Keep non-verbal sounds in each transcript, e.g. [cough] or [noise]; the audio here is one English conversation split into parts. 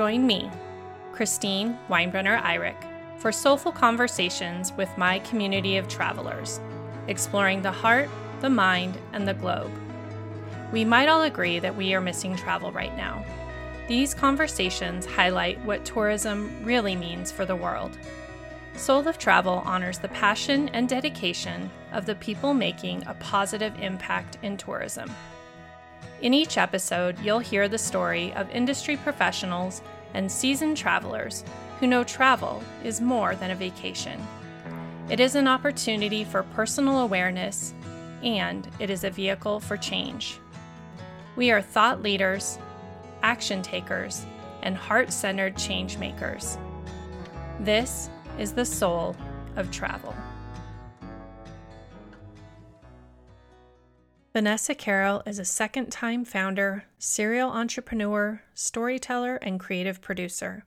Join me, Christine Weinbrenner Eyrich, for soulful conversations with my community of travelers, exploring the heart, the mind, and the globe. We might all agree that we are missing travel right now. These conversations highlight what tourism really means for the world. Soul of Travel honors the passion and dedication of the people making a positive impact in tourism. In each episode, you'll hear the story of industry professionals and seasoned travelers who know travel is more than a vacation. It is an opportunity for personal awareness, and it is a vehicle for change. We are thought leaders, action takers, and heart centered change makers. This is the soul of travel. Vanessa Karel is a second time founder, serial entrepreneur, storyteller, and creative producer.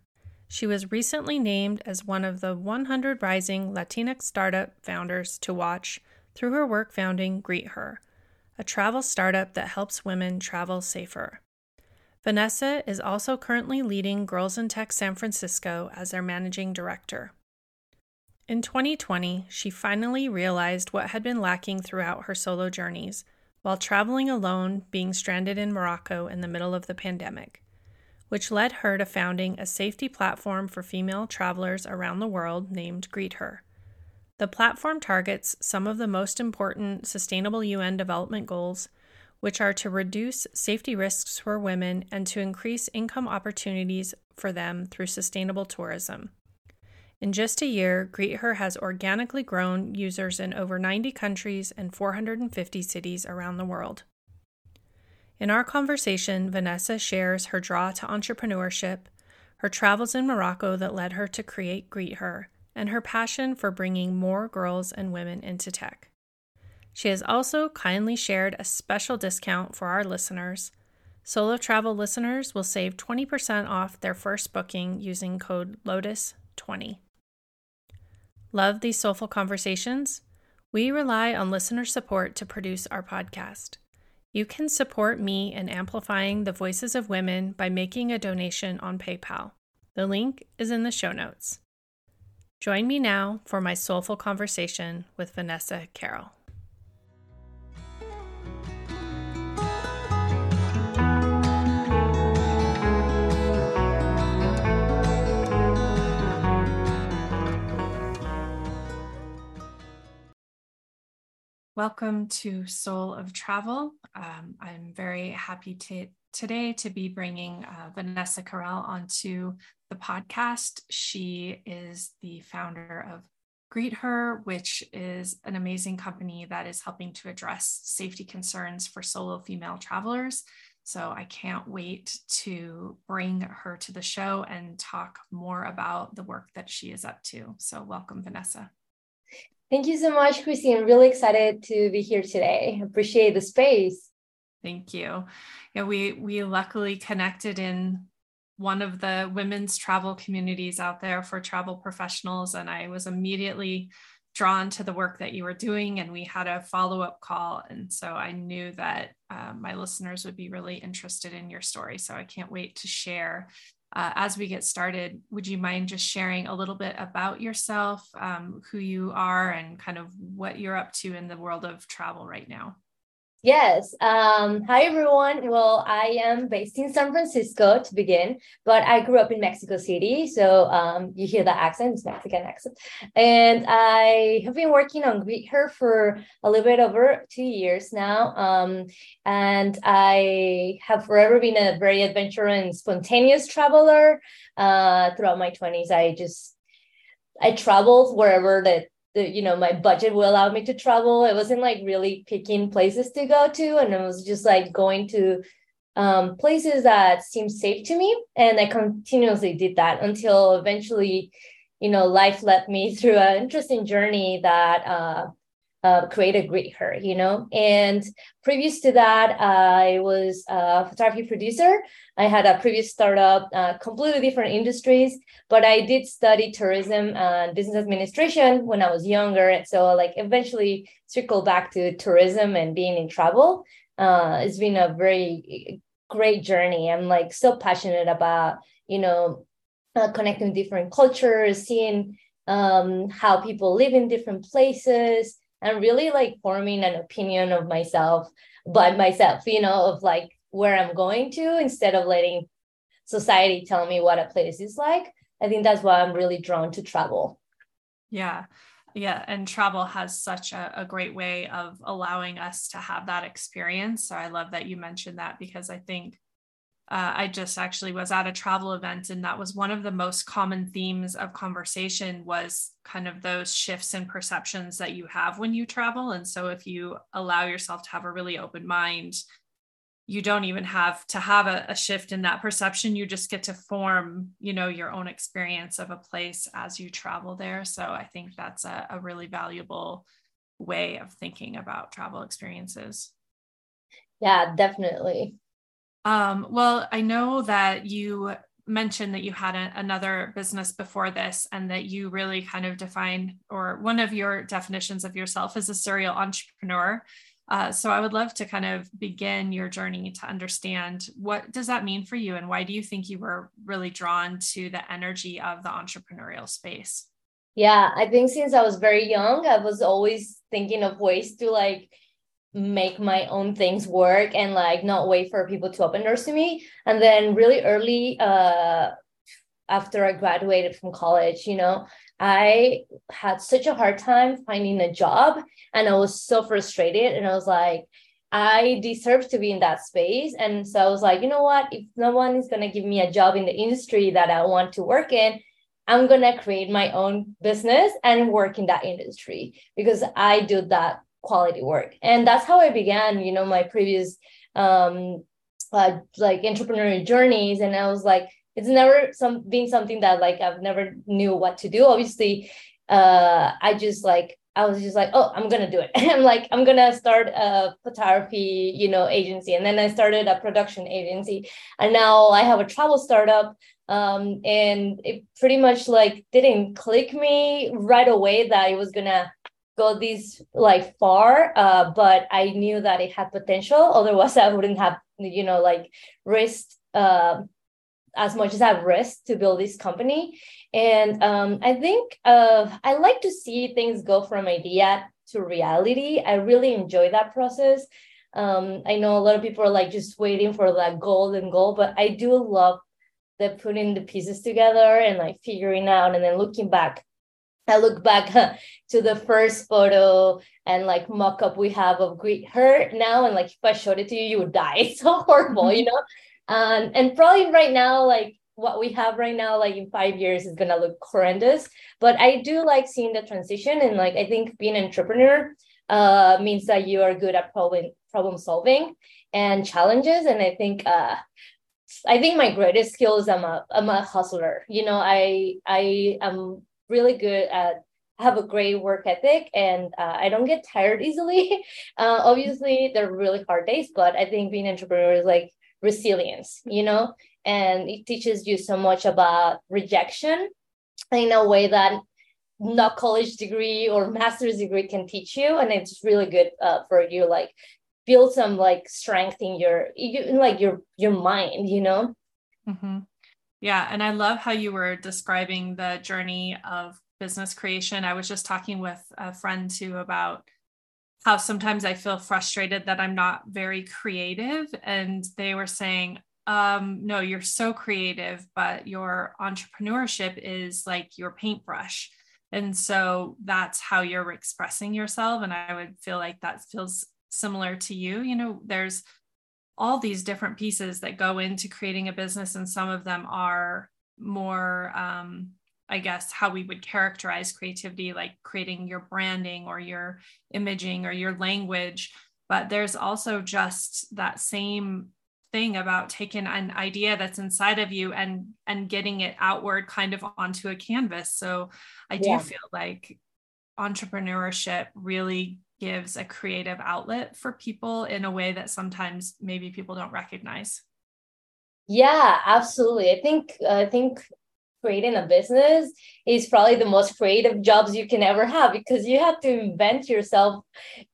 She was recently named as one of the 100 rising Latinx startup founders to watch through her work founding Greet Her, a travel startup that helps women travel safer. Vanessa is also currently leading Girls in Tech San Francisco as their managing director. In 2020, she finally realized what had been lacking throughout her solo journeys while traveling alone, being stranded in Morocco in the middle of the pandemic, which led her to founding a safety platform for female travelers around the world named Greet Her. The platform targets some of the most important sustainable UN development goals, which are to reduce safety risks for women and to increase income opportunities for them through sustainable tourism. In just a year, Greet Her has organically grown users in over 90 countries and 450 cities around the world. In our conversation, Vanessa shares her draw to entrepreneurship, her travels in Morocco that led her to create Greet Her, and her passion for bringing more girls and women into tech. She has also kindly shared a special discount for our listeners. Solo travel listeners will save 20% off their first booking using code LOTUS20. Love these soulful conversations? We rely on listener support to produce our podcast. You can support me in amplifying the voices of women by making a donation on PayPal. The link is in the show notes. Join me now for my soulful conversation with Vanessa Karel. Welcome to Soul of Travel. Um, I'm very happy to today to be bringing uh, Vanessa Karel onto the podcast. She is the founder of Greet Her, which is an amazing company that is helping to address safety concerns for solo female travelers. So I can't wait to bring her to the show and talk more about the work that she is up to. So, welcome, Vanessa. Thank you so much, Christine. I'm really excited to be here today. Appreciate the space. Thank you. Yeah, we we luckily connected in one of the women's travel communities out there for travel professionals, and I was immediately drawn to the work that you were doing, and we had a follow up call, and so I knew that uh, my listeners would be really interested in your story. So I can't wait to share uh, as we get started, would you mind just sharing a little bit about yourself, um, who you are, and kind of what you're up to in the world of travel right now? Yes. Um, hi, everyone. Well, I am based in San Francisco to begin, but I grew up in Mexico City. So um, you hear the accent, it's Mexican accent. And I have been working on Greet Her for a little bit over two years now. Um, and I have forever been a very adventurous and spontaneous traveler. Uh, throughout my 20s, I just I traveled wherever that the you know my budget will allow me to travel it wasn't like really picking places to go to and it was just like going to um, places that seemed safe to me and i continuously did that until eventually you know life led me [laughs] through an interesting journey that uh, uh, create a Greet Her, you know. And previous to that, I was a photography producer. I had a previous startup, uh, completely different industries, but I did study tourism and business administration when I was younger. So, like, eventually circle back to tourism and being in travel. Uh, it's been a very great journey. I'm like so passionate about you know, uh, connecting different cultures, seeing um, how people live in different places, and really like forming an opinion of myself by myself, you know, of like where I'm going to instead of letting society tell me what a place is like. I think that's why I'm really drawn to travel. Yeah. Yeah. And travel has such a, a great way of allowing us to have that experience. So I love that you mentioned that because I think uh, I just actually was at a travel event, and that was one of the most common themes of conversation was kind of those shifts in perceptions that you have when you travel. And so, if you allow yourself to have a really open mind, you don't even have to have a, a shift in that perception. You just get to form, you know, your own experience of a place as you travel there. So, I think that's a, a really valuable way of thinking about travel experiences. Yeah, definitely. Um, well, I know that you mentioned that you had a, another business before this and that you really kind of define or one of your definitions of yourself as a serial entrepreneur. Uh, so I would love to kind of begin your journey to understand what does that mean for you and why do you think you were really drawn to the energy of the entrepreneurial space? Yeah, I think since I was very young, I was always thinking of ways to like make my own things work and like not wait for people to open doors to me and then really early uh after i graduated from college you know i had such a hard time finding a job and i was so frustrated and i was like i deserve to be in that space. And so i was like you know what? If no one is going to give me a job in the industry that i want to work in i'm going to create my own business and work in that industry because i do that quality work. And that's how i began you know my previous um uh, like entrepreneurial journeys. And i was like it's never some been something that like i've never knew what to do. Obviously uh i just like i was just like oh i'm gonna do it. [laughs] I'm like i'm gonna start a photography you know agency. And then i started a production agency. And now i have a travel startup um and it pretty much like didn't click me right away that it was gonna go this like far uh, but i knew that it had potential. Otherwise [laughs] i wouldn't have you know like risked uh, as much as i've risked to build this company. And um, i think uh, i like to see things go from idea to reality. I really enjoy that process. Um, i know a lot of people are like just waiting for that golden goal but i do love the putting the pieces together and like figuring out and then looking back. I look back to the first photo and like mock up we have of greet her now, and like if I showed it to you, you would die. [laughs] It's so horrible, you know. Um, and probably right now, like what we have right now, like in five years, is gonna look horrendous. But I do like seeing the transition, and like I think being an entrepreneur uh, means that you are good at problem problem solving and challenges. And I think uh, I think my greatest skill is I'm a I'm a hustler. You know, I I am really good at have a great work ethic and uh, I don't get tired easily. [laughs] Uh, obviously, they're really hard days, but I think being an entrepreneur is like resilience, you know, and it teaches you so much about rejection in a way that not college degree or master's degree can teach you. And it's really good uh, for you, like build some like strength in your, in like your, your mind, you know? Mm-hmm. Yeah. And I love how you were describing the journey of business creation. I was just talking with a friend too about how sometimes I feel frustrated that I'm not very creative. And they were saying, um, no, you're so creative, but your entrepreneurship is like your paintbrush. And so that's how you're expressing yourself. And I would feel like that feels similar to you. You know, there's all these different pieces that go into creating a business and some of them are more um, i guess how we would characterize creativity like creating your branding or your imaging or your language. But there's also just that same thing about taking an idea that's inside of you and and getting it outward kind of onto a canvas. So i do feel like entrepreneurship really gives a creative outlet for people in a way that sometimes maybe people don't recognize. Yeah absolutely. I think i think creating a business is probably the most creative jobs you can ever have because you have to invent yourself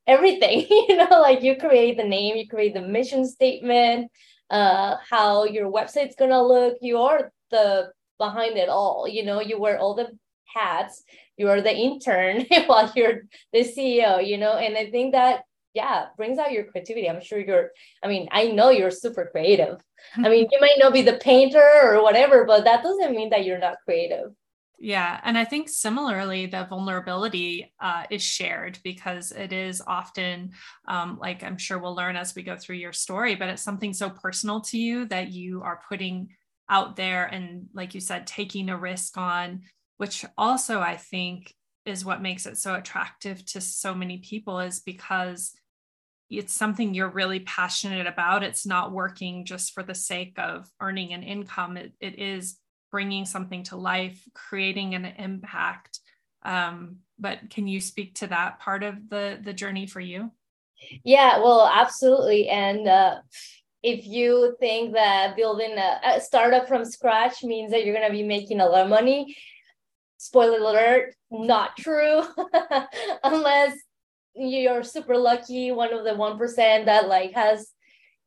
everything [laughs] you know like you create the name you create the mission statement uh how your website's gonna look you are the behind it all. You know, you wear all the hats. You are the intern [laughs] while you're the CEO. You know, and I think that yeah brings out your creativity i'm sure you're i mean i know you're super creative i mean [laughs] you might not be the painter or whatever but that doesn't mean that you're not creative yeah. And I think similarly, the vulnerability uh, is shared because it is often, um, like I'm sure we'll learn as we go through your story, but it's something so personal to you that you are putting out there and, like you said, taking a risk on, which also I think is what makes it so attractive to so many people, is because it's something you're really passionate about. It's not working just for the sake of earning an income. It, it is bringing something to life, creating an impact. Um, but can you speak to that part of the the journey for you? Yeah, well, absolutely. And uh, if you think that building a, a startup from scratch means that you're going to be making a lot of money, spoiler alert, not true. [laughs] Unless you're super lucky, one of the 1% that like has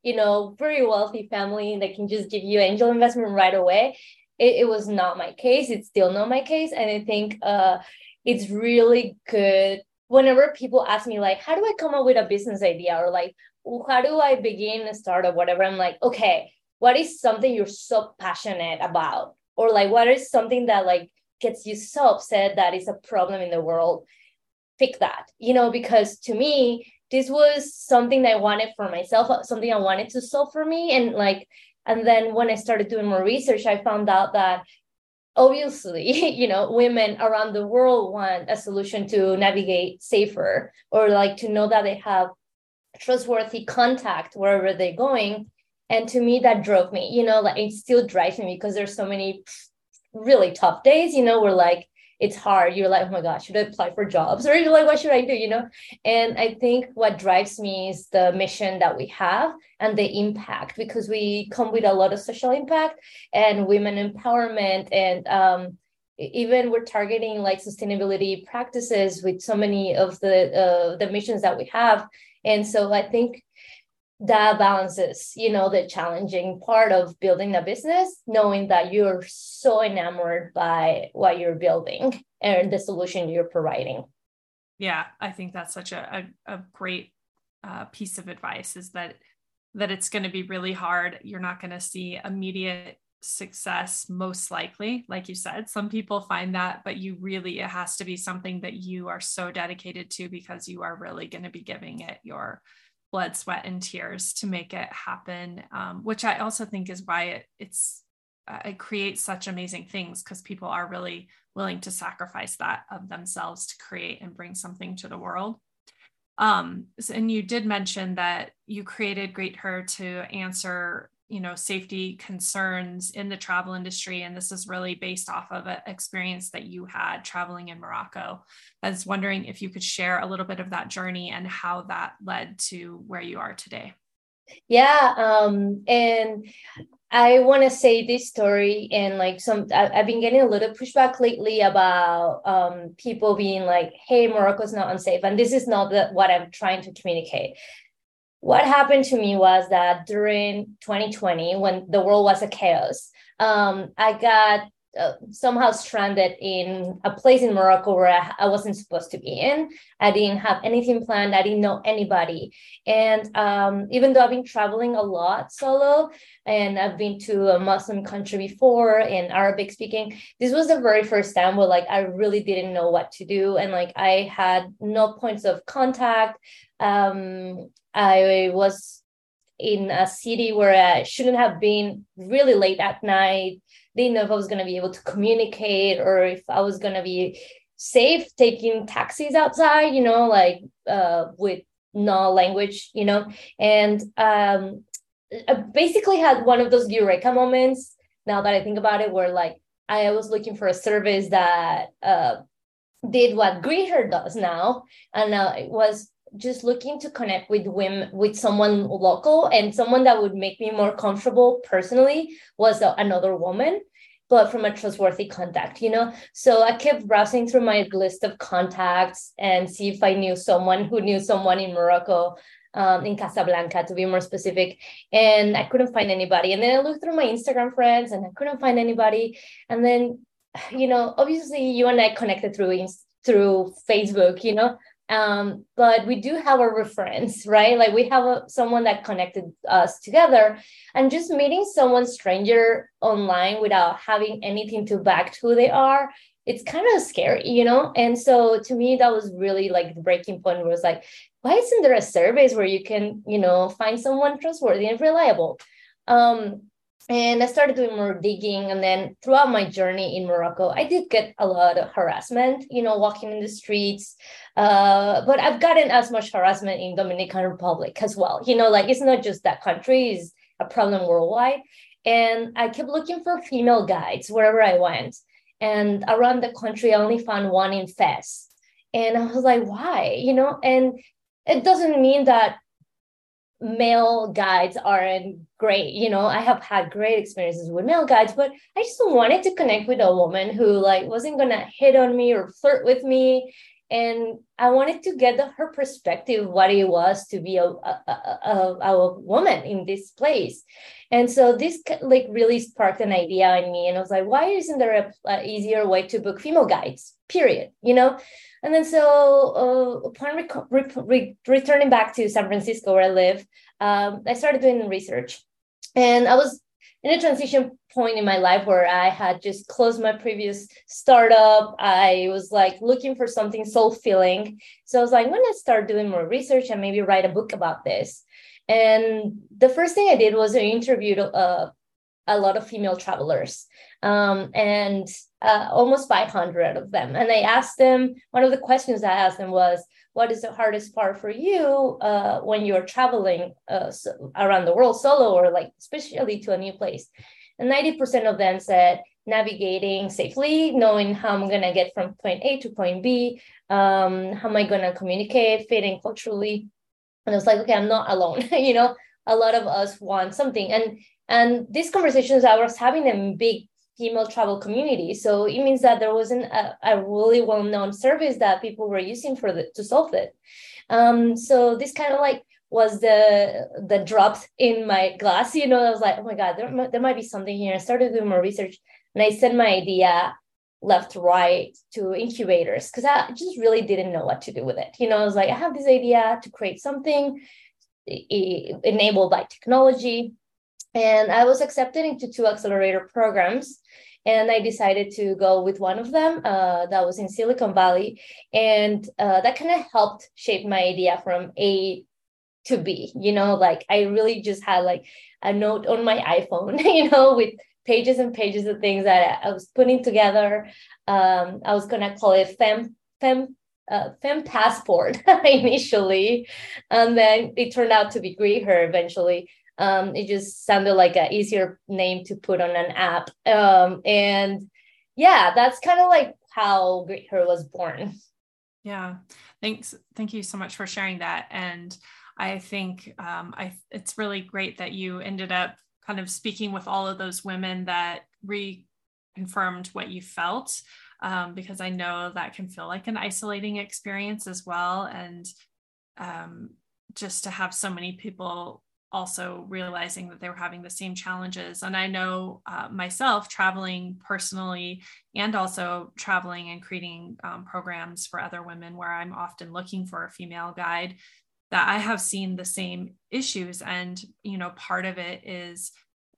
you know very wealthy family that can just give you angel investment right away. It, it was not my case. It's still not my case. And i think uh it's really good whenever people ask me like how do i come up with a business idea? or like how do i begin a startup whatever i'm like okay what is something you're so passionate about? or like what is something that like gets you so upset that it's a problem in the world pick that you know because to me this was something that i wanted for myself something i wanted to solve for me and like and then when I started doing more research, I found out that obviously, [laughs] you know, women around the world want a solution to navigate safer or like to know that they have trustworthy contact wherever they're going. And to me, that drove me, you know, like it still drives me because there's so many really tough days, you know, where like it's hard. You're like, oh my gosh, should I apply for jobs? Or you're like, what should I do? You know? And I think what drives me is the mission that we have and the impact because we come with a lot of social impact and women empowerment and um, even we're targeting like sustainability practices with so many of the uh, the missions that we have and so i think that balances you know the challenging part of building a business knowing that you're so enamored by what you're building and the solution you're providing. Yeah i think that's such a, a, a great uh, piece of advice is that that it's going to be really hard. You're not going to see immediate success most likely like you said. Some people find that but you really it has to be something that you are so dedicated to because you are really going to be giving it your blood, sweat, and tears to make it happen, um, which I also think is why it, it's uh, it creates such amazing things because people are really willing to sacrifice that of themselves to create and bring something to the world. Um, and you did mention that you created Greet Her to answer you know safety concerns in the travel industry and this is really based off of an experience that you had traveling in morocco. I was wondering if you could share a little bit of that journey and how that led to where you are today. Yeah um and i want to say this story and like some I, have been getting a little pushback lately about um people being like hey morocco's not unsafe and this is not the, what i'm trying to communicate what happened to me was that during 2020 when the world was a chaos um, i got uh, somehow stranded in a place in morocco where I, wasn't supposed to be in. I didn't have anything planned. I didn't know anybody. And um, even though i've been traveling a lot solo and i've been to a muslim country before and arabic speaking this was the very first time where like i really didn't know what to do. And like i had no points of contact. Um, I was in a city where I shouldn't have been really late at night. Didn't know if I was going to be able to communicate or if I was going to be safe taking taxis outside, you know, like uh, with no language, you know. And um, I basically had one of those eureka moments now that I think about it, where like I was looking for a service that uh, did what Greet Her does now. And uh, it was just looking to connect with women with someone local and someone that would make me more comfortable personally was another woman but from a trustworthy contact, you know? So I kept browsing through my list of contacts and see if I knew someone who knew someone in Morocco, um, in Casablanca to be more specific. And I couldn't find anybody. And then I looked through my Instagram friends and I couldn't find anybody. And then, [sighs] you know, obviously you and I connected through through Facebook, you know, um, but we do have a reference, right? Like we have a, someone that connected us together, and just meeting someone stranger online without having anything to back who they are, it's kind of scary, you know. And so to me, that was really like the breaking point. Was like, why isn't there a service where you can, you know, find someone trustworthy and reliable? Um, and I started doing more digging. And then throughout my journey in Morocco, I did get a lot of harassment, you know, walking in the streets. Uh, but I've gotten as much harassment in Dominican Republic as well. You know, like it's not just that country, is a problem worldwide. And I kept looking for female guides wherever I went. And around the country, I only found one in Fez. And I was like, why? You know, and it doesn't mean that male guides aren't great. You know i have had great experiences with male guides but i just wanted to connect with a woman who like wasn't gonna hit on me or flirt with me. And i wanted to get the, her perspective what it was to be a, a, a, a, woman in this place. And so this like really sparked an idea in me and i was like why isn't there a, a easier way to book female guides period you know and then so uh, upon re- re- returning back to San Francisco where I live, um, I started doing research. And I was in a transition point in my life where I had just closed my previous startup. I was like looking for something soul filling. So I was like, I'm going to start doing more research and maybe write a book about this. And the first thing I did was I interviewed uh, a lot of female travelers um, and uh, almost 500 of them. And I asked them, one of the questions I asked them was, what is the hardest part for you uh, when you're traveling uh, so around the world solo or like especially to a new place? And 90% of them said navigating safely, knowing how I'm going to get from point A to point B, um, how am I going to communicate, fitting culturally. And I was like, okay, I'm not alone. [laughs] you know, a lot of us want something. And and these conversations I was having them big female travel community. So it means that there wasn't a, a really well-known service that people were using for the, to solve it. Um, so this kind of like was the the drops in my glass. You know, I was like, oh my god, there, there might be something here. I started doing more research, and I sent my idea left right to incubators because I just really didn't know what to do with it. You know, I was like, I have this idea to create something enabled by technology and I was accepted into two accelerator programs. And I decided to go with one of them uh, that was in Silicon Valley. And uh, that kind of helped shape my idea from A to B. You know, like I really just had like a note on my iPhone, [laughs] you know, with pages and pages of things that I was putting together. Um, I was going to call it Fem, Fem uh, Fem Passport [laughs] initially, and then it turned out to be Her eventually um, it just sounded like an easier name to put on an app. Um, and yeah that's kind of like how Greet Her was born. Yeah. Thanks. Thank you so much for sharing that. And i think um, I, it's really great that you ended up kind of speaking with all of those women that reconfirmed what you felt. Um, because i know that can feel like an isolating experience as well. And um, just to have so many people also realizing that they were having the same challenges. And I know uh, myself traveling personally and also traveling and creating um, programs for other women where I'm often looking for a female guide that I have seen the same issues. And, you know, part of it is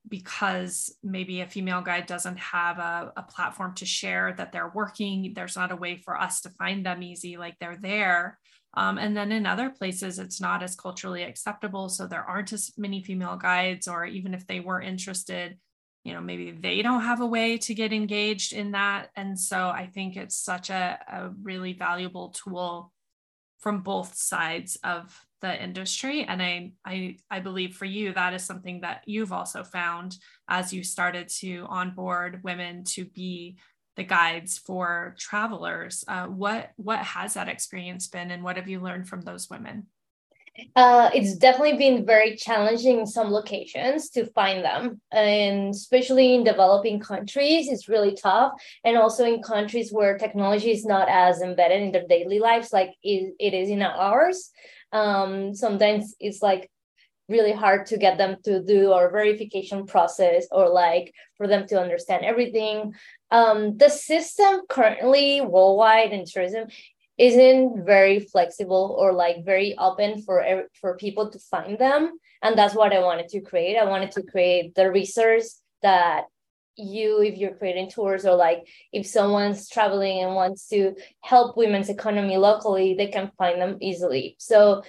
because maybe a female guide doesn't have a, a platform to share that they're working, there's not a way for us to find them easy, like they're there. Um, and then in other places, it's not as culturally acceptable. So there aren't as many female guides, or even if they were interested, you know, maybe they don't have a way to get engaged in that. And so I think it's such a, a really valuable tool from both sides of the industry. And I, I, I believe for you, that is something that you've also found as you started to onboard women to be the guides for travelers. Uh, what what has that experience been, and what have you learned from those women? Uh, it's definitely been very challenging in some locations to find them. And especially in developing countries, it's really tough. And also in countries where technology is not as embedded in their daily lives like it, it is in ours. Um, sometimes it's like really hard to get them to do our verification process or like for them to understand everything. Um, the system currently worldwide in tourism isn't very flexible or like very open for for people to find them. And that's what i wanted to create. I wanted to create the resource that you if you're creating tours or like if someone's traveling and wants to help women's economy locally they can find them easily. So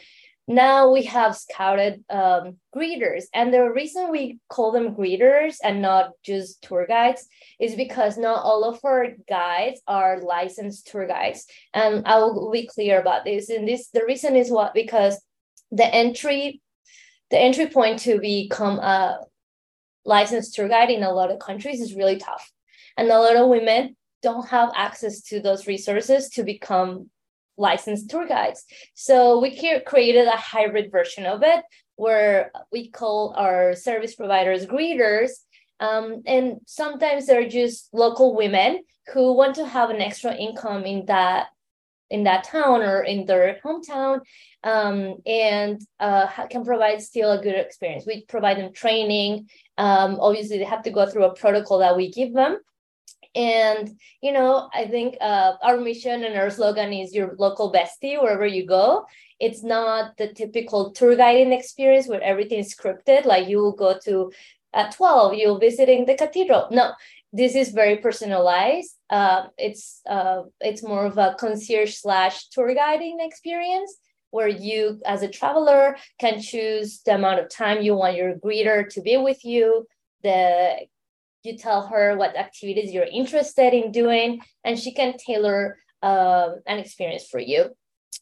now we have scouted um, greeters. And the reason we call them greeters and not just tour guides is because not all of our guides are licensed tour guides. And i will be clear about this. And this the reason is what? Because the entry the entry point to become a licensed tour guide in a lot of countries is really tough. And a lot of women don't have access to those resources to become licensed tour guides. So we created a hybrid version of it where we call our service providers greeters. Um, and sometimes they're just local women who want to have an extra income in that in that town or in their hometown um, and uh, can provide still a good experience. We provide them training. Um, obviously, they have to go through a protocol that we give them and, you know, I think uh, our mission and our slogan is your local bestie wherever you go. It's not the typical tour guiding experience where everything is scripted, like you will go to at 12, you're visiting the cathedral. No, this is very personalized. Uh, it's uh, it's more of a concierge slash tour guiding experience where you as a traveler can choose the amount of time you want your greeter to be with you the you tell her what activities you're interested in doing and she can tailor um, an experience for you.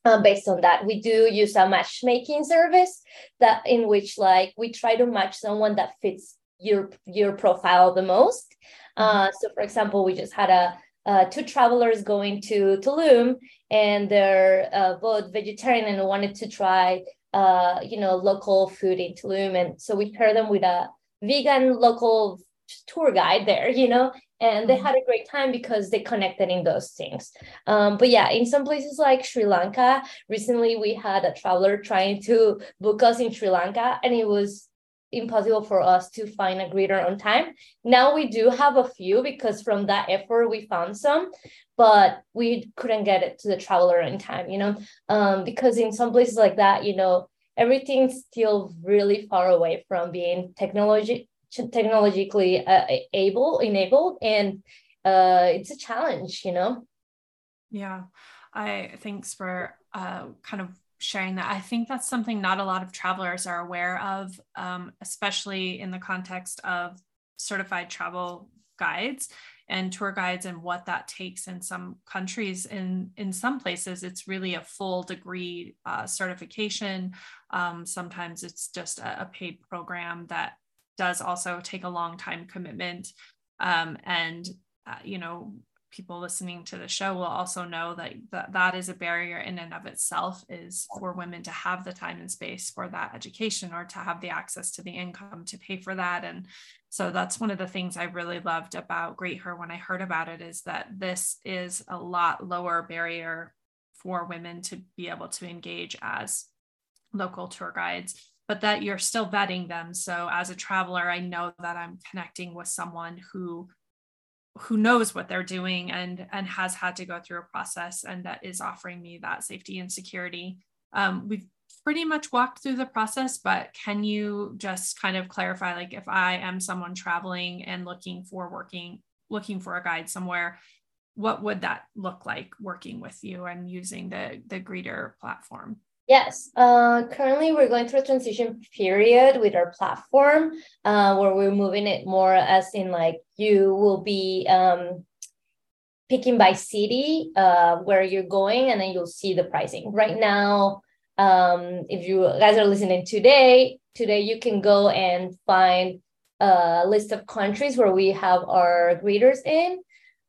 Uh, based on that we do use a matchmaking service that in which like we try to match someone that fits your your profile the most. Uh, so for example we just had a uh, two travelers going to Tulum and they're uh, both vegetarian and wanted to try uh, you know local food in Tulum. And so we pair them with a vegan local tour guide there, you know, and they mm-hmm. had a great time because they connected in those things. Um, but yeah, in some places like Sri Lanka, recently we had a traveler trying to book us in Sri Lanka, and it was impossible for us to find a greeter on time. Now we do have a few because from that effort we found some, but we couldn't get it to the traveler in time, you know, um, because in some places like that, you know, everything's still really far away from being technology technologically uh, able enabled and uh, it's a challenge you know? Yeah i thanks for uh, kind of sharing that. I think that's something not a lot of travelers are aware of um, especially in the context of certified travel guides and tour guides and what that takes in some countries. In in some places it's really a full degree uh, certification. Um, sometimes it's just a, a, paid program that does also take a long time commitment. Um, and, uh, you know, people listening to the show will also know that, that that is a barrier in and of itself is for women to have the time and space for that education or to have the access to the income to pay for that and so that's one of the things i really loved about greet her when i heard about it is that this is a lot lower barrier for women to be able to engage as local tour guides but that you're still vetting them. So as a traveler, I know that I'm connecting with someone who who knows what they're doing and and has had to go through a process and that is offering me that safety and security. Um, we've pretty much walked through the process, but can you just kind of clarify, like if I am someone traveling and looking for working, looking for a guide somewhere, what would that look like working with you and using the the greeter platform? Yes, uh, currently we're going through a transition period with our platform uh, where we're moving it more as in like you will be um, picking by city uh, where you're going and then you'll see the pricing. Right now, um, if you guys are listening today, today you can go and find a list of countries where we have our greeters in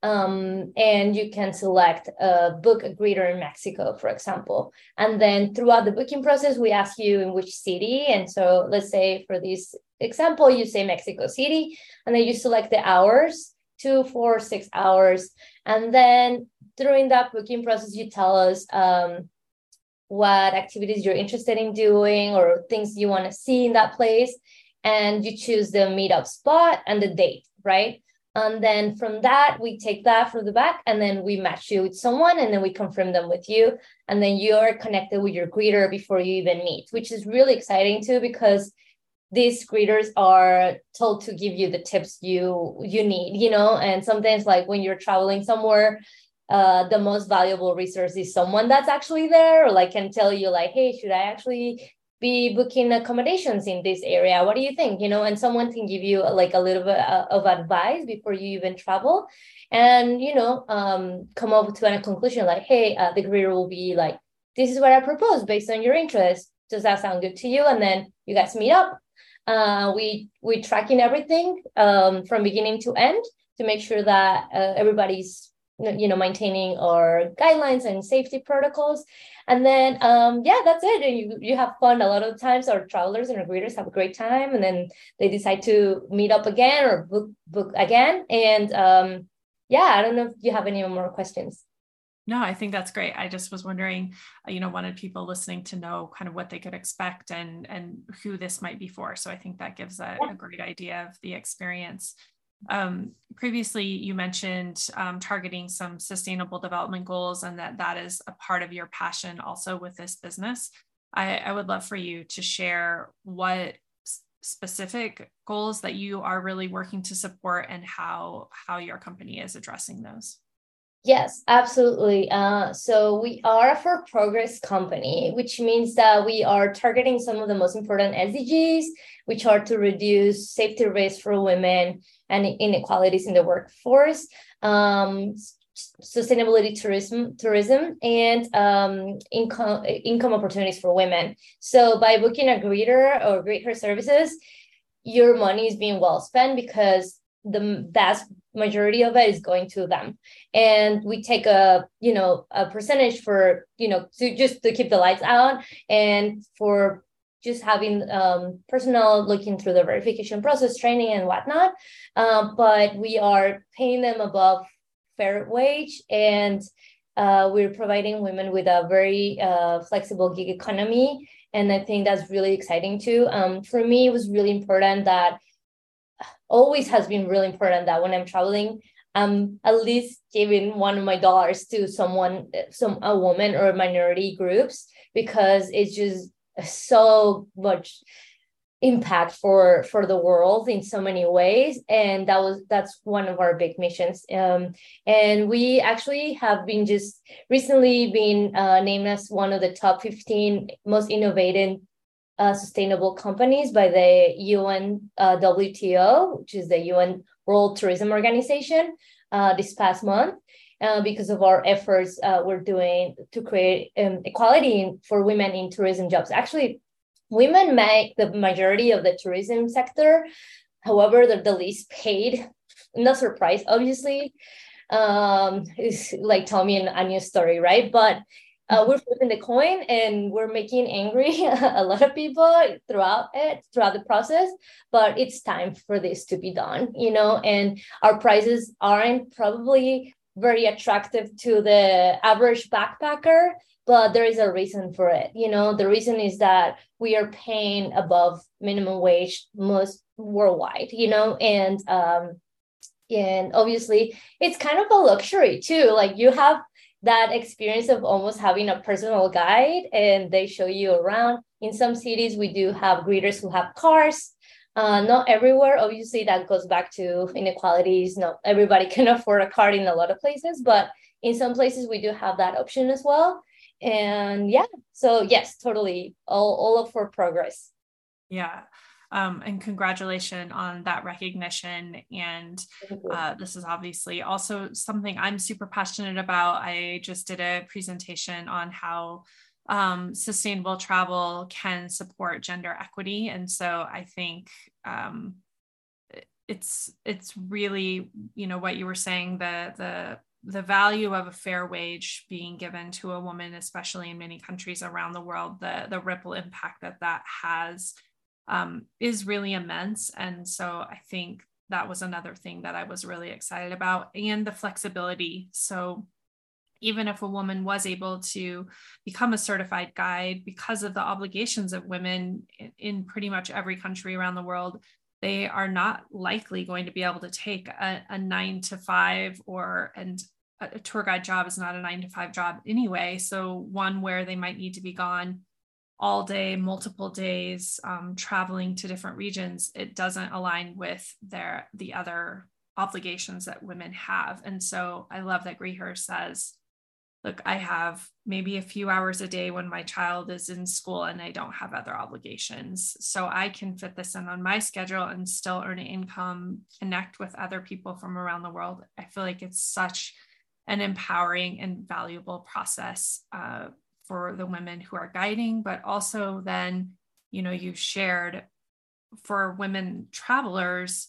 um, and you can select a book a greeter in Mexico, for example. And then throughout the booking process, we ask you in which city. And so let's say for this example, you say Mexico City, and then you select the hours, two, four, six hours. And then during that booking process, you tell us um, what activities you're interested in doing or things you want to see in that place. And you choose the meetup spot and the date, right? And then from that, we take that from the back and then we match you with someone and then we confirm them with you. And then you're connected with your greeter before you even meet, which is really exciting too, because these greeters are told to give you the tips you you need, you know, and sometimes like when you're traveling somewhere, uh, the most valuable resource is someone that's actually there or like can tell you like, hey, should I actually be booking accommodations in this area. What do you think? You know and someone can give you like a little bit uh, of advice before you even travel and you know um, come up to a conclusion like hey uh, the greeter will be like this is what i propose based on your interest. Does that sound good to you? And then you guys meet up. Uh, we we tracking everything um, from beginning to end to make sure that uh, everybody's you know maintaining our guidelines and safety protocols and then um yeah that's it and you you have fun a lot of times our travelers and our greeters have a great time and then they decide to meet up again or book book again and um yeah i don't know if you have any more questions no, I think that's great. I just was wondering, uh, you know, wanted people listening to know kind of what they could expect and and who this might be for. So I think that gives a, a great idea of the experience. Um, previously, you mentioned um, targeting some sustainable development goals and that that is a part of your passion also with this business. I, I would love for you to share what specific goals that you are really working to support and how how your company is addressing those. Yes, absolutely. Uh, so we are a for progress company, which means that we are targeting some of the most important SDGs, which are to reduce safety risks for women and inequalities in the workforce, um, sustainability tourism, tourism, and um, income income opportunities for women. So by booking a greeter or greet her services, your money is being well spent because the vast majority of it is going to them. And we take a you know a percentage for you know to just to keep the lights out and for just having um, personnel looking through the verification process training and whatnot. Um, but we are paying them above fair wage and uh, we're providing women with a very uh, flexible gig economy. And i think that's really exciting too. Um, for me it was really important that always has been really important that when I'm traveling, I'm at least giving one of my dollars to someone, some a woman or minority groups because it's just so much impact for for the world in so many ways. And that was that's one of our big missions. Um, and we actually have been just recently been uh, named as one of the top 15 most innovative uh, sustainable companies by the UN uh, WTO, which is the UN World Tourism Organization, uh, this past month. Uh, because of our efforts uh, we're doing to create um, equality in, for women in tourism jobs. Actually, women make the majority of the tourism sector. However, they're the least paid. No surprise, obviously. Um, it's like tell me a new story, right? But uh, we're flipping the coin and we're making angry [laughs] a lot of people throughout it throughout the process but it's time for this to be done you know and our prices aren't probably very attractive to the average backpacker but there is a reason for it you know. The reason is that we are paying above minimum wage most worldwide you know and um and obviously it's kind of a luxury too. Like you have that experience of almost having a personal guide and they show you around. In some cities, we do have greeters who have cars. Uh, not everywhere, obviously, that goes back to inequalities. Not everybody [laughs] can afford a car in a lot of places, but in some places, we do have that option as well. And yeah, so yes, totally, all, all up for progress. Yeah. Um, and congratulations on that recognition. And uh, this is obviously also something I'm super passionate about. I just did a presentation on how um, sustainable travel can support gender equity. And so I think um, it's it's really you know what you were saying the the the value of a fair wage being given to a woman especially in many countries around the world the the ripple impact that that has um, is really immense. And so i think that was another thing that i was really excited about and the flexibility. So even if a woman was able to become a certified guide because of the obligations of women in pretty much every country around the world they are not likely going to be able to take a, a nine to five or and a tour guide job is not a nine to five job anyway. So one where they might need to be gone all day multiple days um, traveling to different regions it doesn't align with their the other obligations that women have and so i love that Greet Her says look, I have maybe a few hours a day when my child is in school and I don't have other obligations. So I can fit this in on my schedule and still earn an income, connect with other people from around the world. I feel like it's such an empowering and valuable process uh, for the women who are guiding, but also then, you know, you shared for women travelers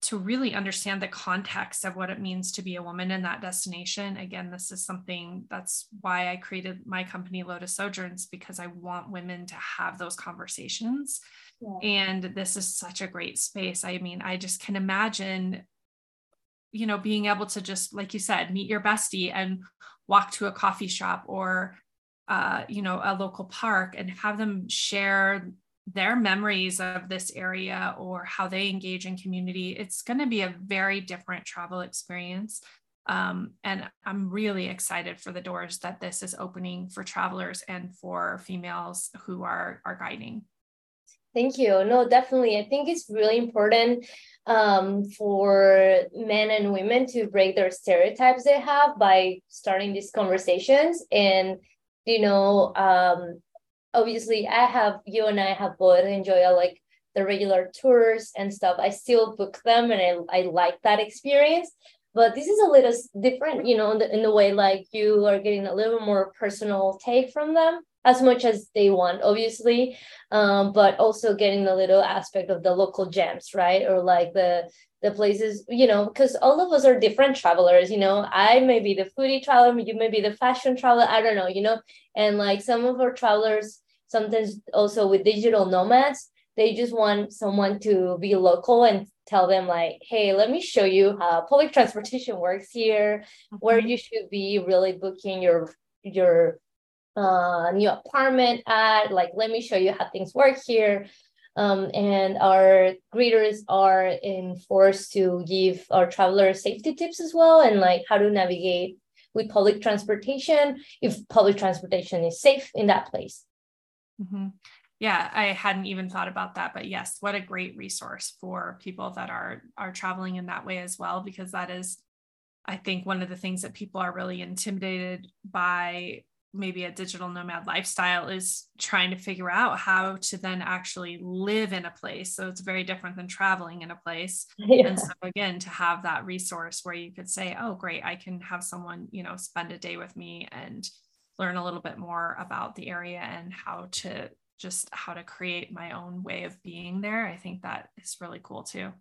to really understand the context of what it means to be a woman in that destination. Again, this is something that's why I created my company, Lotus Sojourns, because I want women to have those conversations. Yeah. And this is such a great space. I mean, I just can imagine, you know, being able to just, like you said, meet your bestie and walk to a coffee shop or, uh, you know, a local park and have them share their memories of this area or how they engage in community, it's going to be a very different travel experience. Um, and I'm really excited for the doors that this is opening for travelers and for females who are are guiding. Thank you. No, definitely. I think it's really important um, for men and women to break their stereotypes they have by starting these conversations and you know um, obviously I have you and I have both enjoy like the regular tours and stuff. I still book them and I, I like that experience. But this is a little different, you know, in the, in the way like you are getting a little more personal take from them as much as they want, obviously, um, but also getting a little aspect of the local gems, right? Or like the the places, you know, because all of us are different travelers, you know. I may be the foodie traveler, you may be the fashion traveler, I don't know, you know. And like some of our travelers, sometimes also with digital nomads, they just want someone to be local and tell them like, hey, let me show you how public [laughs] transportation works here, mm-hmm. where you should be really booking your your uh, new apartment at. Like, let me show you how things work here. Um, and our greeters are enforced to give our travelers safety tips as well and like how to navigate with public transportation if public transportation is safe in that place. Mm-hmm. Yeah, I hadn't even thought about that, but yes, what a great resource for people that are are traveling in that way as well, because that is, I think, one of the things that people are really intimidated by maybe a digital nomad lifestyle is trying to figure out how to then actually live in a place. So it's very different than traveling in a place. [laughs] Yeah. And so again, to have that resource where you could say, oh, great, I can have someone, you know, spend a day with me and learn a little bit more about the area and how to just how to create my own way of being there. I think that is really cool too.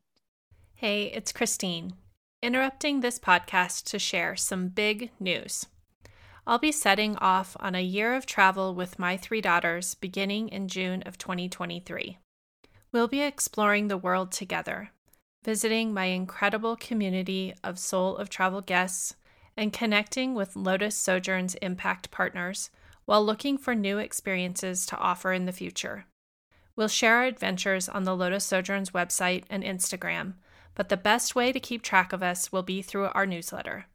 Hey, it's Christine, interrupting this podcast to share some big news. I'll be setting off on a year of travel with my three daughters beginning in June of 2023. We'll be exploring the world together, visiting my incredible community of Soul of Travel guests, and connecting with Lotus Sojourn's impact partners while looking for new experiences to offer in the future. We'll share our adventures on the Lotus Sojourn's website and Instagram, but the best way to keep track of us will be through our newsletter.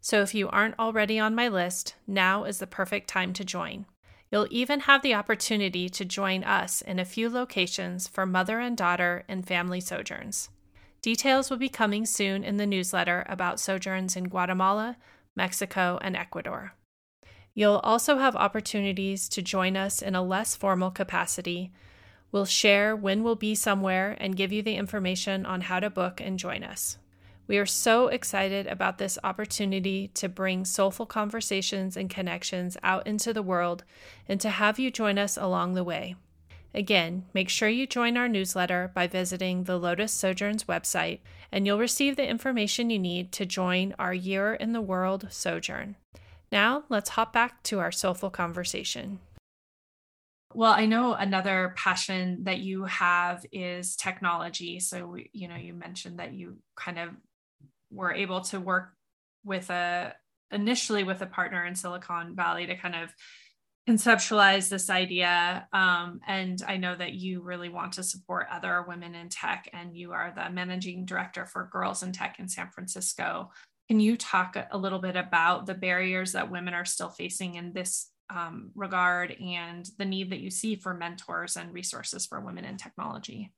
So if you aren't already on my list, now is the perfect time to join. You'll even have the opportunity to join us in a few locations for mother and daughter and family sojourns. Details will be coming soon in the newsletter about sojourns in Guatemala, Mexico, and Ecuador. You'll also have opportunities to join us in a less formal capacity. We'll share when we'll be somewhere and give you the information on how to book and join us. We are so excited about this opportunity to bring soulful conversations and connections out into the world and to have you join us along the way. Again, make sure you join our newsletter by visiting the Lotus Sojourns website, and you'll receive the information you need to join our Year in the World sojourn. Now, let's hop back to our soulful conversation. Well, I know another passion that you have is technology. So, you know, you mentioned that you kind of were able to work with a initially with a partner in Silicon Valley to kind of conceptualize this idea. Um, and I know that you really want to support other women in tech, and you are the managing director for Girls in Tech in San Francisco. Can you talk a little bit about the barriers that women are still facing in this um, regard and the need that you see for mentors and resources for women in technology?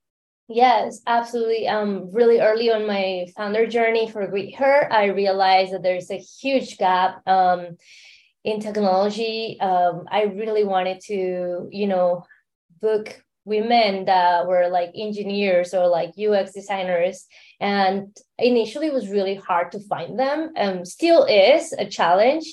Yes, absolutely. Um, really early on my founder journey for Greet Her, I realized that there's a huge gap um, in technology. Um, I really wanted to, you know, book women that were like engineers or like UX designers. And initially it was really hard to find them. Um, still is a challenge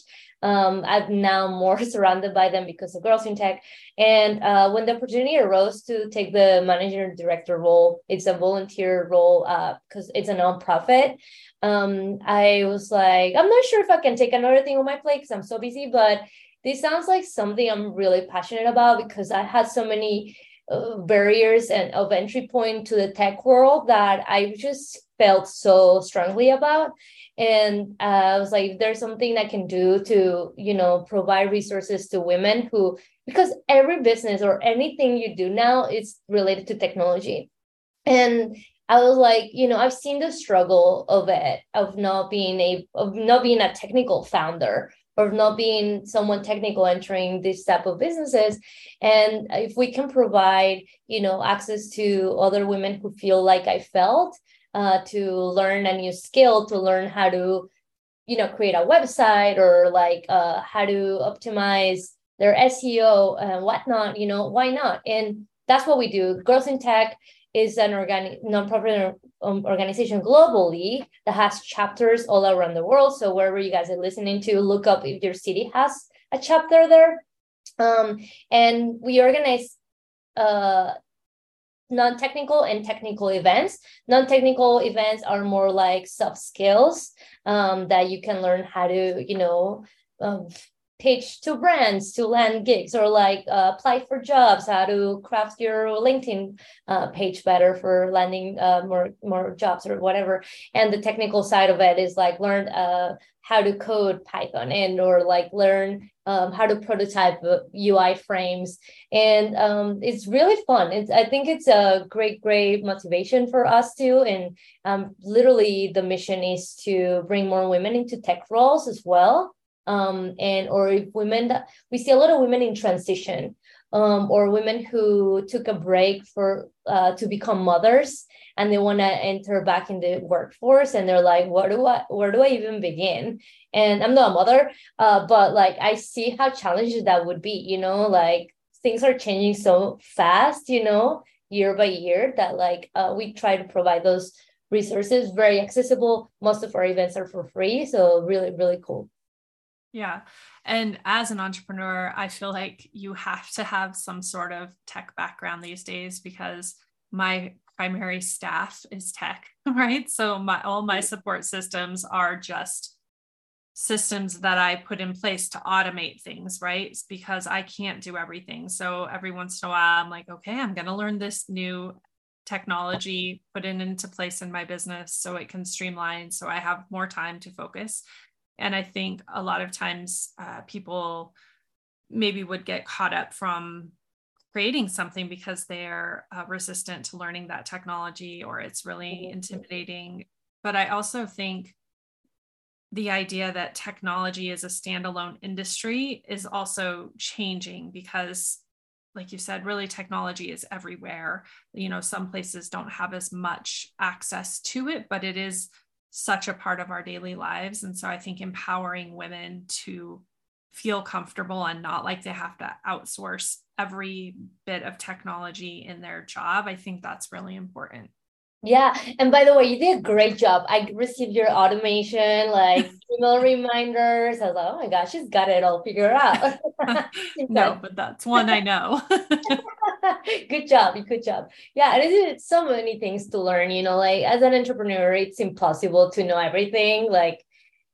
um, I'm now more [laughs] surrounded by them because of Girls in Tech. And uh, when the opportunity arose to take the manager director role, it's a volunteer role because uh, it's a nonprofit. Um, I was like, I'm not sure if I can take another thing on my plate because I'm so busy, but this sounds like something I'm really passionate about because I had so many uh, barriers and of entry point to the tech world that I just felt so strongly about. And uh, i was like there's something i can do to you know provide resources to women who because every business or anything you do now is related to technology. And i was like you know i've seen the struggle of it of not being a of not being a technical founder or not being someone technical entering this type of businesses. And if we can provide you know access to other women who feel like i felt uh, to learn a new skill, to learn how to, you know, create a website or like uh, how to optimize their SEO and whatnot, you know, why not? And that's what we do. Girls in Tech is an organic nonprofit um, organization globally that has chapters all around the world. So wherever you guys are listening to, look up if your city has a chapter there. Um, and we organize uh, non-technical and technical events. Non-technical events are more like soft skills um, that you can learn how to, you know, um, pitch to brands to land gigs or like uh, apply for jobs how to craft your linkedin uh, page better for landing uh, more more jobs or whatever and the technical side of it is like learn uh, how to code python and or like learn um, how to prototype UI frames, and um, it's really fun. It's I think it's a great, great motivation for us too. And um, literally, the mission is to bring more women into tech roles as well. Um, and or if women that we see a lot of women in transition um, or women who took a break for uh, to become mothers and they want to enter back in the workforce and they're like what do i where do i even begin? And i'm not a mother uh, but like i see how challenging that would be you know like things are changing so fast you know year by year that like uh, we try to provide those resources. Very accessible. Most of our events are for free so really really cool. Yeah. And as an entrepreneur, I feel like you have to have some sort of tech background these days because my primary staff is tech, [laughs] right? So my all my support systems are just systems that I put in place to automate things, right? It's because I can't do everything. So every once in a while I'm like, okay, I'm going to learn this new technology, put it into place in my business so it can streamline so I have more time to focus and i think a lot of times uh, people maybe would get caught up from creating something because they're uh, resistant to learning that technology or it's really intimidating. But i also think the idea that technology is a standalone industry is also changing because like you said really technology is everywhere. You know some places don't have as much access to it but it is such a part of our daily lives. And so I think empowering women to feel comfortable and not like they have to outsource every bit of technology in their job, I think that's really important. Yeah. And by the way, you did a great job. I received your automation, like [laughs] email reminders. I was like, oh my gosh, she's got it all figured out. [laughs] [laughs] no, but that's one I know. good job good job yeah it is so many things to learn you know like as an entrepreneur it's impossible to know everything like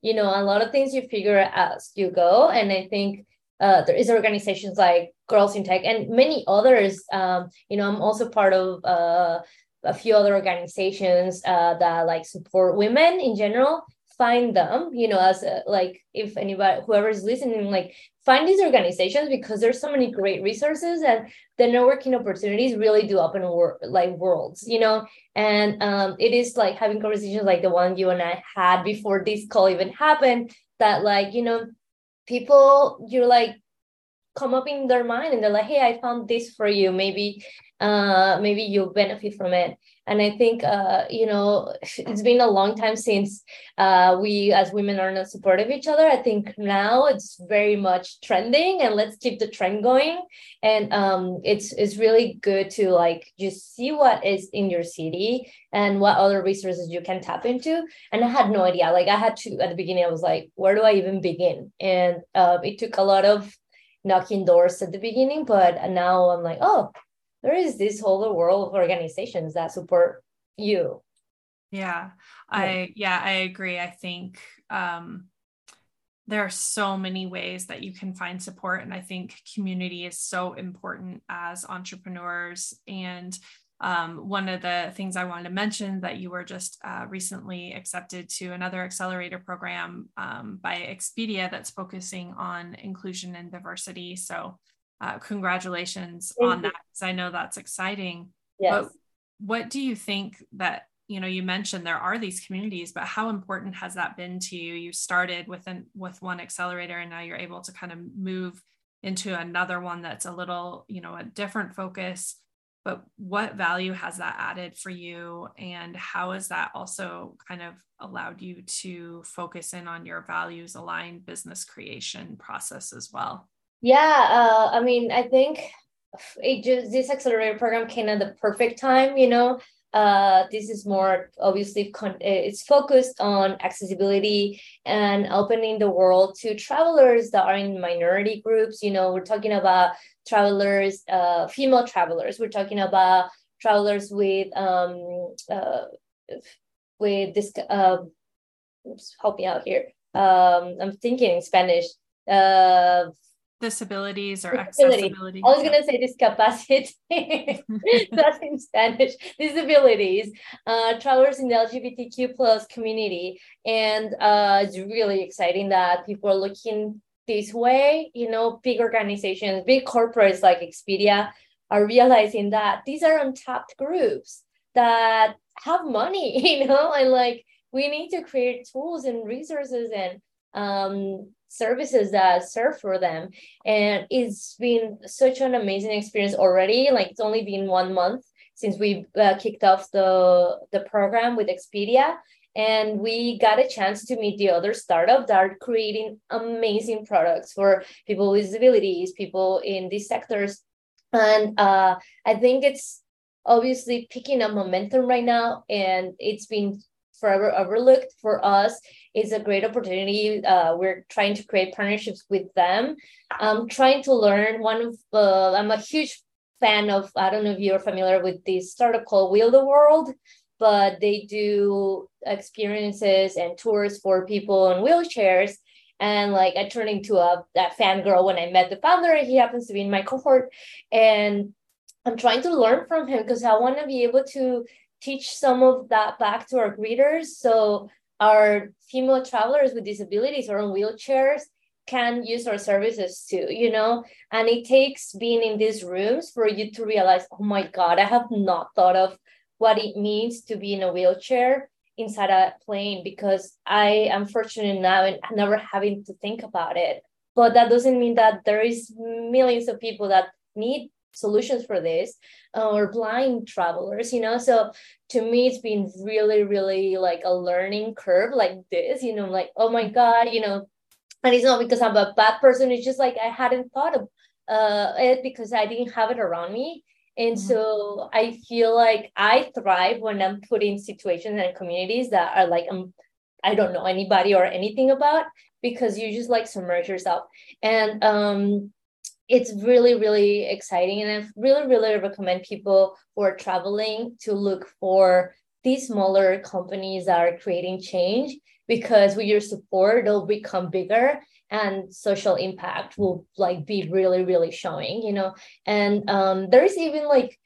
you know a lot of things you figure as you go. And i think uh, there is organizations like girls in tech and many others. Um, you know i'm also part of uh, a few other organizations uh, that like support women in general. Find them you know as a, like if anybody whoever's listening like find these organizations because there's so many great resources and the networking opportunities really do open wor- like worlds you know? And um, it is like having conversations like the one you and i had before this call even happened that like you know people you're like come up in their mind and they're like hey i found this for you. Maybe uh maybe you'll benefit from it. And i think uh you know it's been a long time since uh we as women are not supportive of each other. I think now it's very much trending and let's keep the trend going. And um it's it's really good to like just see what is in your city and what other resources you can tap into. And i had no idea. Like i had to at the beginning i was like where do i even begin? And uh, it took a lot of knocking doors at the beginning but now i'm like oh there is this whole world of organizations that support you. Yeah i yeah. i agree. I think um there are so many ways that you can find support and i think community is so important as entrepreneurs and um, one of the things I wanted to mention that you were just uh, recently accepted to another accelerator program um, by Expedia that's focusing on inclusion and diversity. So uh, congratulations Thank on you. that because I know that's exciting. Yes. But what do you think that you know you mentioned there are these communities but how important has that been to you you started with an with one accelerator and now you're able to kind of move into another one that's a little you know a different focus but what value has that added for you and how has that also kind of allowed you to focus in on your values aligned business creation process as well yeah, uh, I mean, I think it just this accelerator program came at the perfect time. You know, uh, this is more obviously con- it's focused on accessibility and opening the world to travelers that are in minority groups. You know, we're talking about travelers, uh, female travelers. We're talking about travelers with um uh with this uh help me out here. Um, I'm thinking in Spanish. Uh disabilities or disability. accessibility. I was yeah. gonna say discapacity. [laughs] That's in Spanish. Disabilities. Uh, travelers in the LGBTQ plus community, and uh, it's really exciting that people are looking this way. You know, big organizations, big corporates like Expedia are realizing that these are untapped groups that have money. [laughs] You know, and like we need to create tools and resources and um services that serve for them. And it's been such an amazing experience already. Like it's only been one month since we uh, kicked off the the program with expedia. And we got a chance to meet the other startups that are creating amazing products for people with disabilities people in these sectors. And uh, i think it's obviously picking up momentum right now and it's been forever overlooked for us is a great opportunity. Uh, we're trying to create partnerships with them. I'm trying to learn one of uh, I'm a huge fan of, I don't know if you're familiar with this startup called Wheel the World, but they do experiences and tours for people in wheelchairs. And like I turned into a that fangirl when I met the founder. He happens to be in my cohort. And I'm trying to learn from him because I want to be able to teach some of that back to our readers so our female travelers with disabilities or on wheelchairs can use our services too, you know? And it takes being in these rooms for you to realize, oh my God, I have not thought of what it means to be in a wheelchair inside a plane because I am fortunate now and never having to think about it. But that doesn't mean that there is millions of people that need solutions for this uh, or blind travelers you know? So to me it's been really really like a learning curve like this you know like oh my god you know? And it's not because i'm a bad person it's just like i hadn't thought of uh, it because i didn't have it around me. And mm-hmm. so i feel like i thrive when i'm put in situations and communities that are like um, i don't know anybody or anything about because you just like submerge yourself. And um it's really really exciting. And i really really recommend people who are traveling to look for these smaller companies that are creating change because with your support they'll become bigger and social impact will like be really really showing you know? And um, there's even like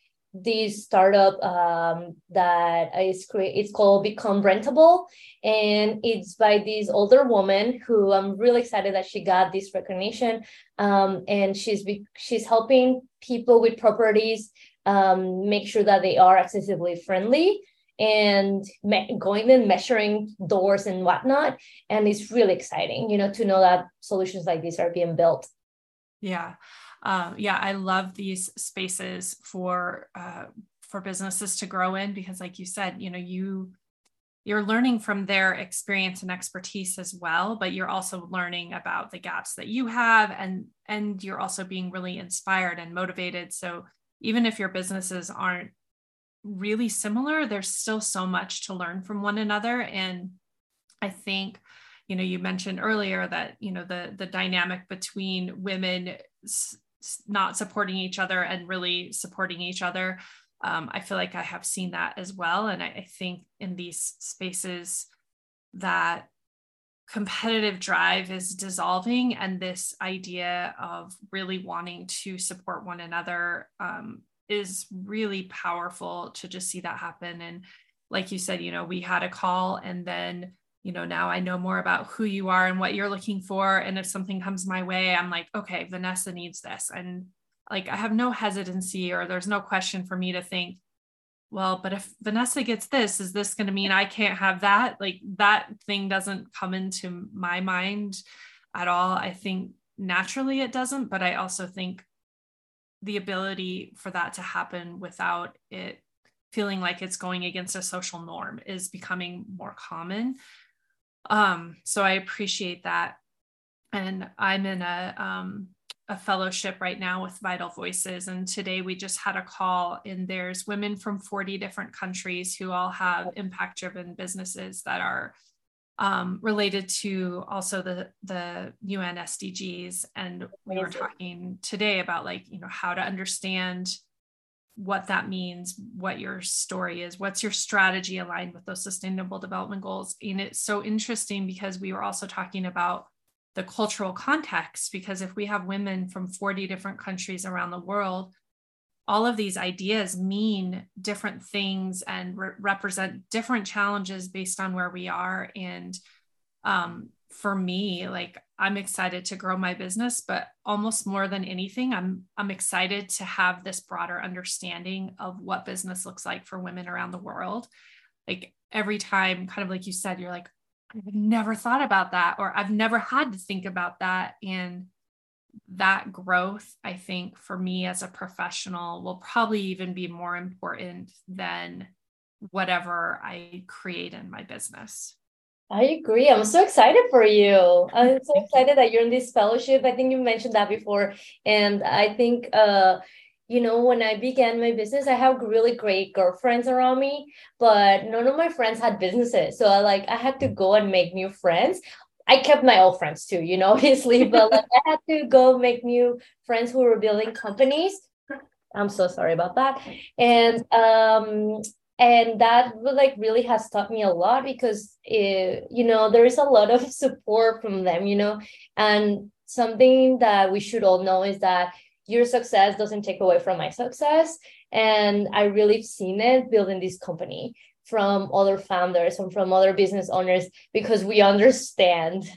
this startup um, that is create it's called become rentable and it's by this older woman who i'm really excited that she got this recognition um, and she's she's helping people with properties um, make sure that they are accessibly friendly and me- going and measuring doors and whatnot. And it's really exciting, you know, to know that solutions like these are being built. Yeah. Um, yeah, I love these spaces for uh, for businesses to grow in because, like you said, you know, you you're learning from their experience and expertise as well, but you're also learning about the gaps that you have, and and you're also being really inspired and motivated. So even if your businesses aren't really similar, there's still so much to learn from one another. And I think, you know, you mentioned earlier that, you know, the the dynamic between women not supporting each other and really supporting each other. Um, I feel like I have seen that as well. And I, I think in these spaces that competitive drive is dissolving and this idea of really wanting to support one another um, is really powerful to just see that happen. And like you said, you know, we had a call and then, you know, now I know more about who you are and what you're looking for. And if something comes my way, I'm like, okay, Vanessa needs this. And like, I have no hesitancy or there's no question for me to think, well, but if Vanessa gets this, is this going to mean I can't have that? Like, that thing doesn't come into my mind at all. I think naturally it doesn't, but I also think the ability for that to happen without it feeling like it's going against a social norm is becoming more common. Um, so I appreciate that. And I'm in a, um, a fellowship right now with Vital Voices. And today we just had a call, and there's women from 40 different countries who all have impact driven businesses that are um, related to also the the UN SDGs, and we were talking today about like you know how to understand what that means, what your story is, what's your strategy aligned with those sustainable development goals. And it's so interesting because we were also talking about the cultural context because if we have women from 40 different countries around the world all of these ideas mean different things and re- represent different challenges based on where we are and um, for me like i'm excited to grow my business but almost more than anything i'm i'm excited to have this broader understanding of what business looks like for women around the world like every time kind of like you said you're like i've never thought about that or i've never had to think about that and that growth, I think, for me as a professional will probably even be more important than whatever I create in my business. I agree. I'm so excited for you. I'm so excited that you're in this fellowship. I think you mentioned that before. And I think uh you know, when I began my business, I have really great girlfriends around me, but none of my friends had businesses. So I like I had to go and make new friends. I kept my old friends too, you know, [laughs] obviously, but like I had to go make new friends who were building companies. I'm so sorry about that. And um and that like really has taught me a lot because it, you know there is a lot of [laughs] support from them you know and something that we should all know is that your success doesn't take away from my success and i really seen it building this company from other founders and from other business owners because we understand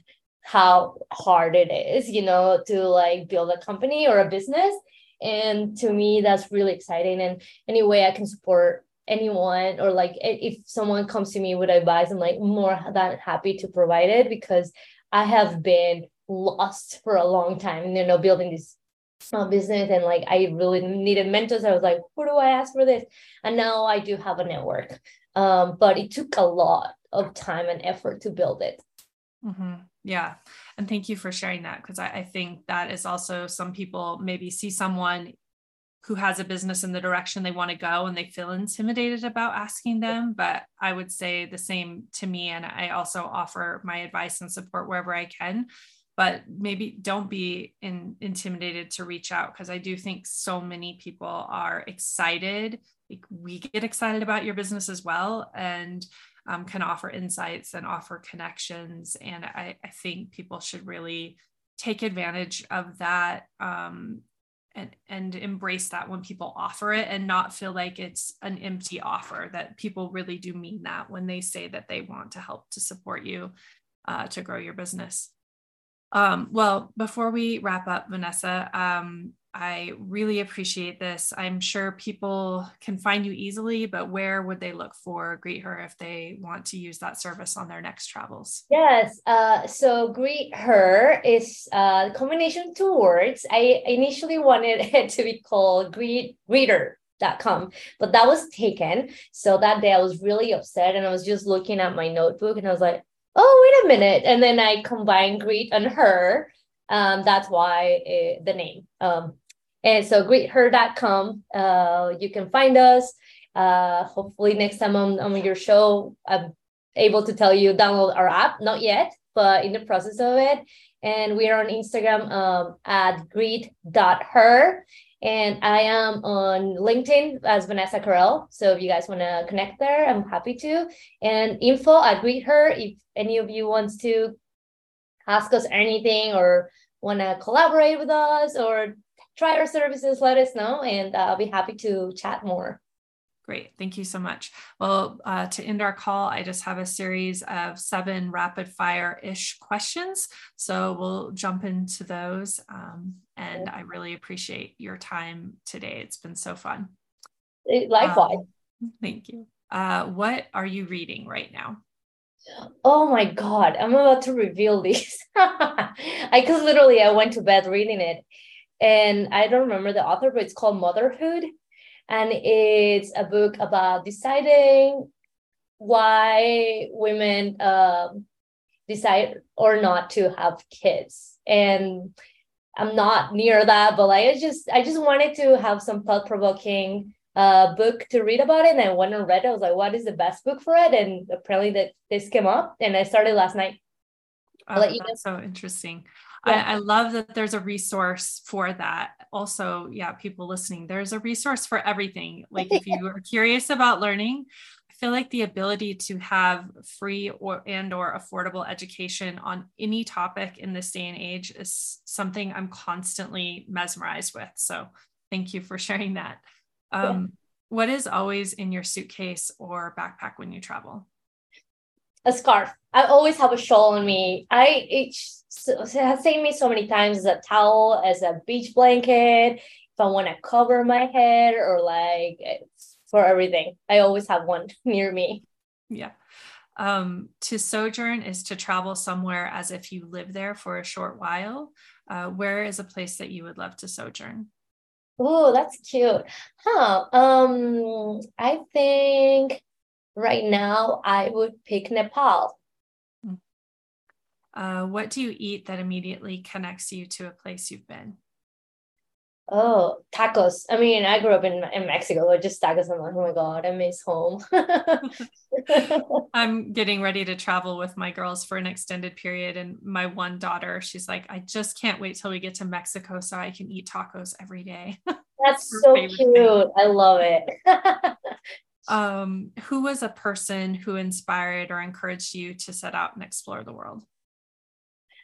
how hard it is, you know, to like build a company or a business. And to me, that's really exciting. And any way I can support anyone or like if someone comes to me with advice, I'm like more than happy to provide it because I have been lost for a long time, you know, building this small business and like I really needed mentors. I was like, who do I ask for this? And now I do have a network um, but it took a lot of time and effort to build it. Mm-hmm. Yeah. And thank you for sharing that because I, I think that is also some people maybe see someone who has a business in the direction they want to go and they feel intimidated about asking them. But I would say the same to me. And I also offer my advice and support wherever I can. but maybe don't be in, intimidated to reach out because I do think so many people are excited. We get excited about your business as well and um, can offer insights and offer connections. And I, I think people should really take advantage of that um, and and embrace that when people offer it and not feel like it's an empty offer that people really do mean that when they say that they want to help to support you uh, to grow your business. Um, well before we wrap up vanessa um, I really appreciate this. I'm sure people can find you easily, but where would they look for Greet Her if they want to use that service on their next travels? Yes. Uh, so Greet Her is a combination of two words. I initially wanted [laughs] it to be called Greet Greeter.com, but that was taken. So that day I was really upset and I was just looking at my notebook and I was like, oh, wait a minute. And then I combined Greet and Her um, that's why it, the name. Um, and so greether.com. Uh, you can find us. Uh, hopefully next time on, on your show, I'm able to tell you download our app. Not yet, but in the process of it. And we are on Instagram um, at greet.her. And I am on LinkedIn as Vanessa Karel. So if you guys want to connect there, I'm happy to. And info at Greet Her. If any of you wants to ask us anything or want to collaborate with us or try our services, let us know, and uh, I'll be happy to chat more. Great. Thank you so much. Well, uh, to end our call, I just have a series of seven rapid fire ish questions. So we'll jump into those. Um, and I really appreciate your time today. It's been so fun. Likewise. Um, thank you. Uh, what are you reading right now? Oh my God, I'm about to reveal this. [laughs] I because literally I went to bed reading it and I don't remember the author, but it's called Motherhood. And it's a book about deciding why women um, decide or not to have kids. And I'm not near that, but I just I just wanted to have some thought provoking uh, book to read about it. And I went and read it. I was like, what is the best book for it? And apparently that this came up and I started last night. Oh, that's so interesting. Yeah. I, I, love that there's a resource for that. Also, yeah, people listening, there's a resource for everything. [laughs] Like if you are curious about learning, I feel like the ability to have free or and or affordable education on any topic in this day and age is something I'm constantly mesmerized with. So thank you for sharing that. Um, yeah. What is always in your suitcase or backpack when you travel? A scarf. I always have a shawl on me. I it has saved me so many times as a towel, as a beach blanket. If I want to cover my head or like for everything, I always have one [laughs] near me. Yeah. Um, to sojourn is to travel somewhere as if you live there for a short while. Uh, where is a place that you would love to sojourn? Oh, that's cute. Huh. Um, I think right now I would pick Nepal. Uh, what do you eat that immediately connects you to a place you've been? Oh, tacos. I mean, I grew up in, in Mexico, but just tacos. I'm like, oh my God, I miss home. [laughs] [laughs] I'm getting ready to travel with my girls for an extended period. And my one daughter, she's like, I just can't wait till we get to Mexico so I can eat tacos every day. [laughs] That's so cute. Thing. I love it. um, who was a person who inspired or encouraged you to set out and explore the world?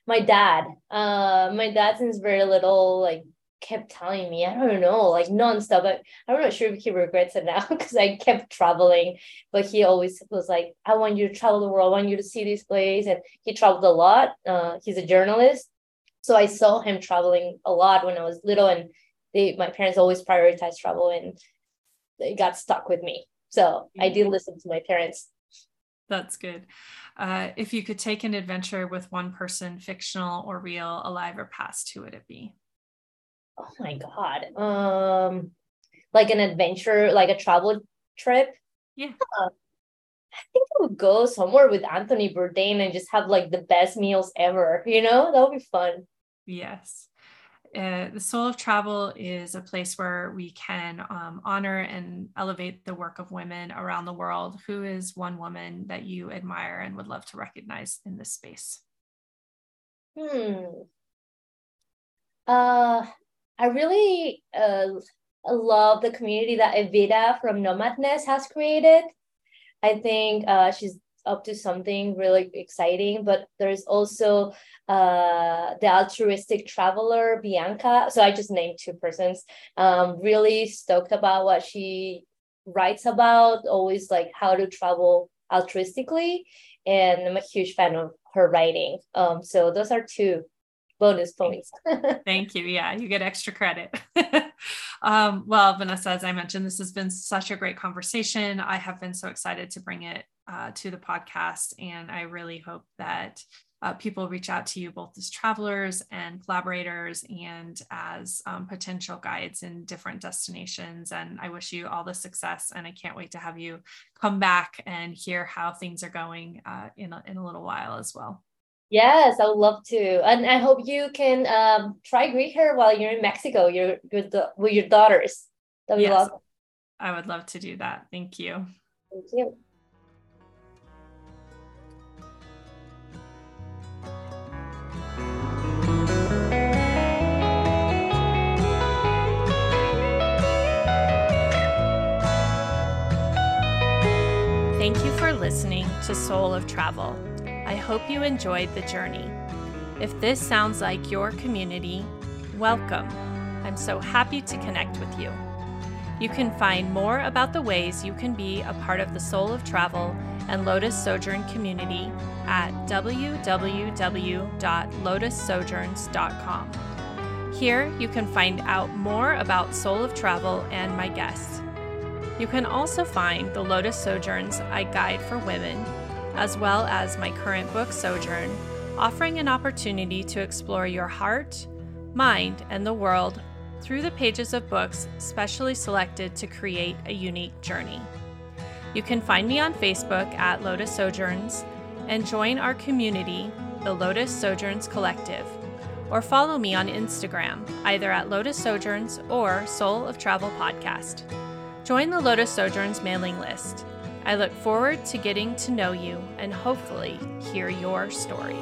my dad. Uh, my dad since very little like kept telling me, I don't know, like nonstop. But I'm not sure if he regrets it now [laughs] because I kept traveling. But he always was like, I want you to travel the world. I want you to see this place. And he traveled a lot. Uh, he's a journalist. So I saw him traveling a lot when I was little. And they, my parents always prioritized travel and they got stuck with me. So I did listen to my parents. That's good. Uh, if you could take an adventure with one person, fictional or real, alive or past, who would it be? Oh my god. Um, like an adventure, like a travel trip. Yeah. Uh, I think I would go somewhere with Anthony Bourdain and just have like the best meals ever. You know, that would be fun. Yes uh, the Soul of Travel is a place where we can um, honor and elevate the work of women around the world. Who is one woman that you admire and would love to recognize in this space? Hmm. Uh, I really uh, love the community that Evita from Nomadness has created. I think uh, she's up to something really exciting, but there's also uh, the altruistic traveler, Bianca. So I just named two persons. Um, really stoked about what she writes about, always like how to travel altruistically. And I'm a huge fan of her writing. Um, so those are two bonus points. [laughs] Thank you. Yeah, you get extra credit. [laughs] um, well, Vanessa, as I mentioned, this has been such a great conversation. I have been so excited to bring it uh, to the podcast, and I really hope that uh, people reach out to you both as travelers and collaborators and as um, potential guides in different destinations. And I wish you all the success. And I can't wait to have you come back and hear how things are going uh, in, a, in a little while as well. Yes, I would love to, and I hope you can um, try greet her while you're in Mexico. You're with the, with your daughters. That would yes, love. I would love to do that. Thank you. Thank you. Thank you for listening to Soul of Travel. I hope you enjoyed the journey. If this sounds like your community, welcome. I'm so happy to connect with you. You can find more about the ways you can be a part of the Soul of Travel and Lotus Sojourn community at www.lotussojourns.com. Here, you can find out more about Soul of Travel and my guests. You can also find the Lotus Sojourns I Guide for Women as well as my current book, Sojourn, offering an opportunity to explore your heart, mind, and the world through the pages of books specially selected to create a unique journey. You can find me on Facebook at Lotus Sojourns and join our community, the Lotus Sojourns Collective, or follow me on Instagram, either at Lotus Sojourns or Soul of Travel Podcast. Join the Lotus Sojourns mailing list I look forward to getting to know you and hopefully hear your story.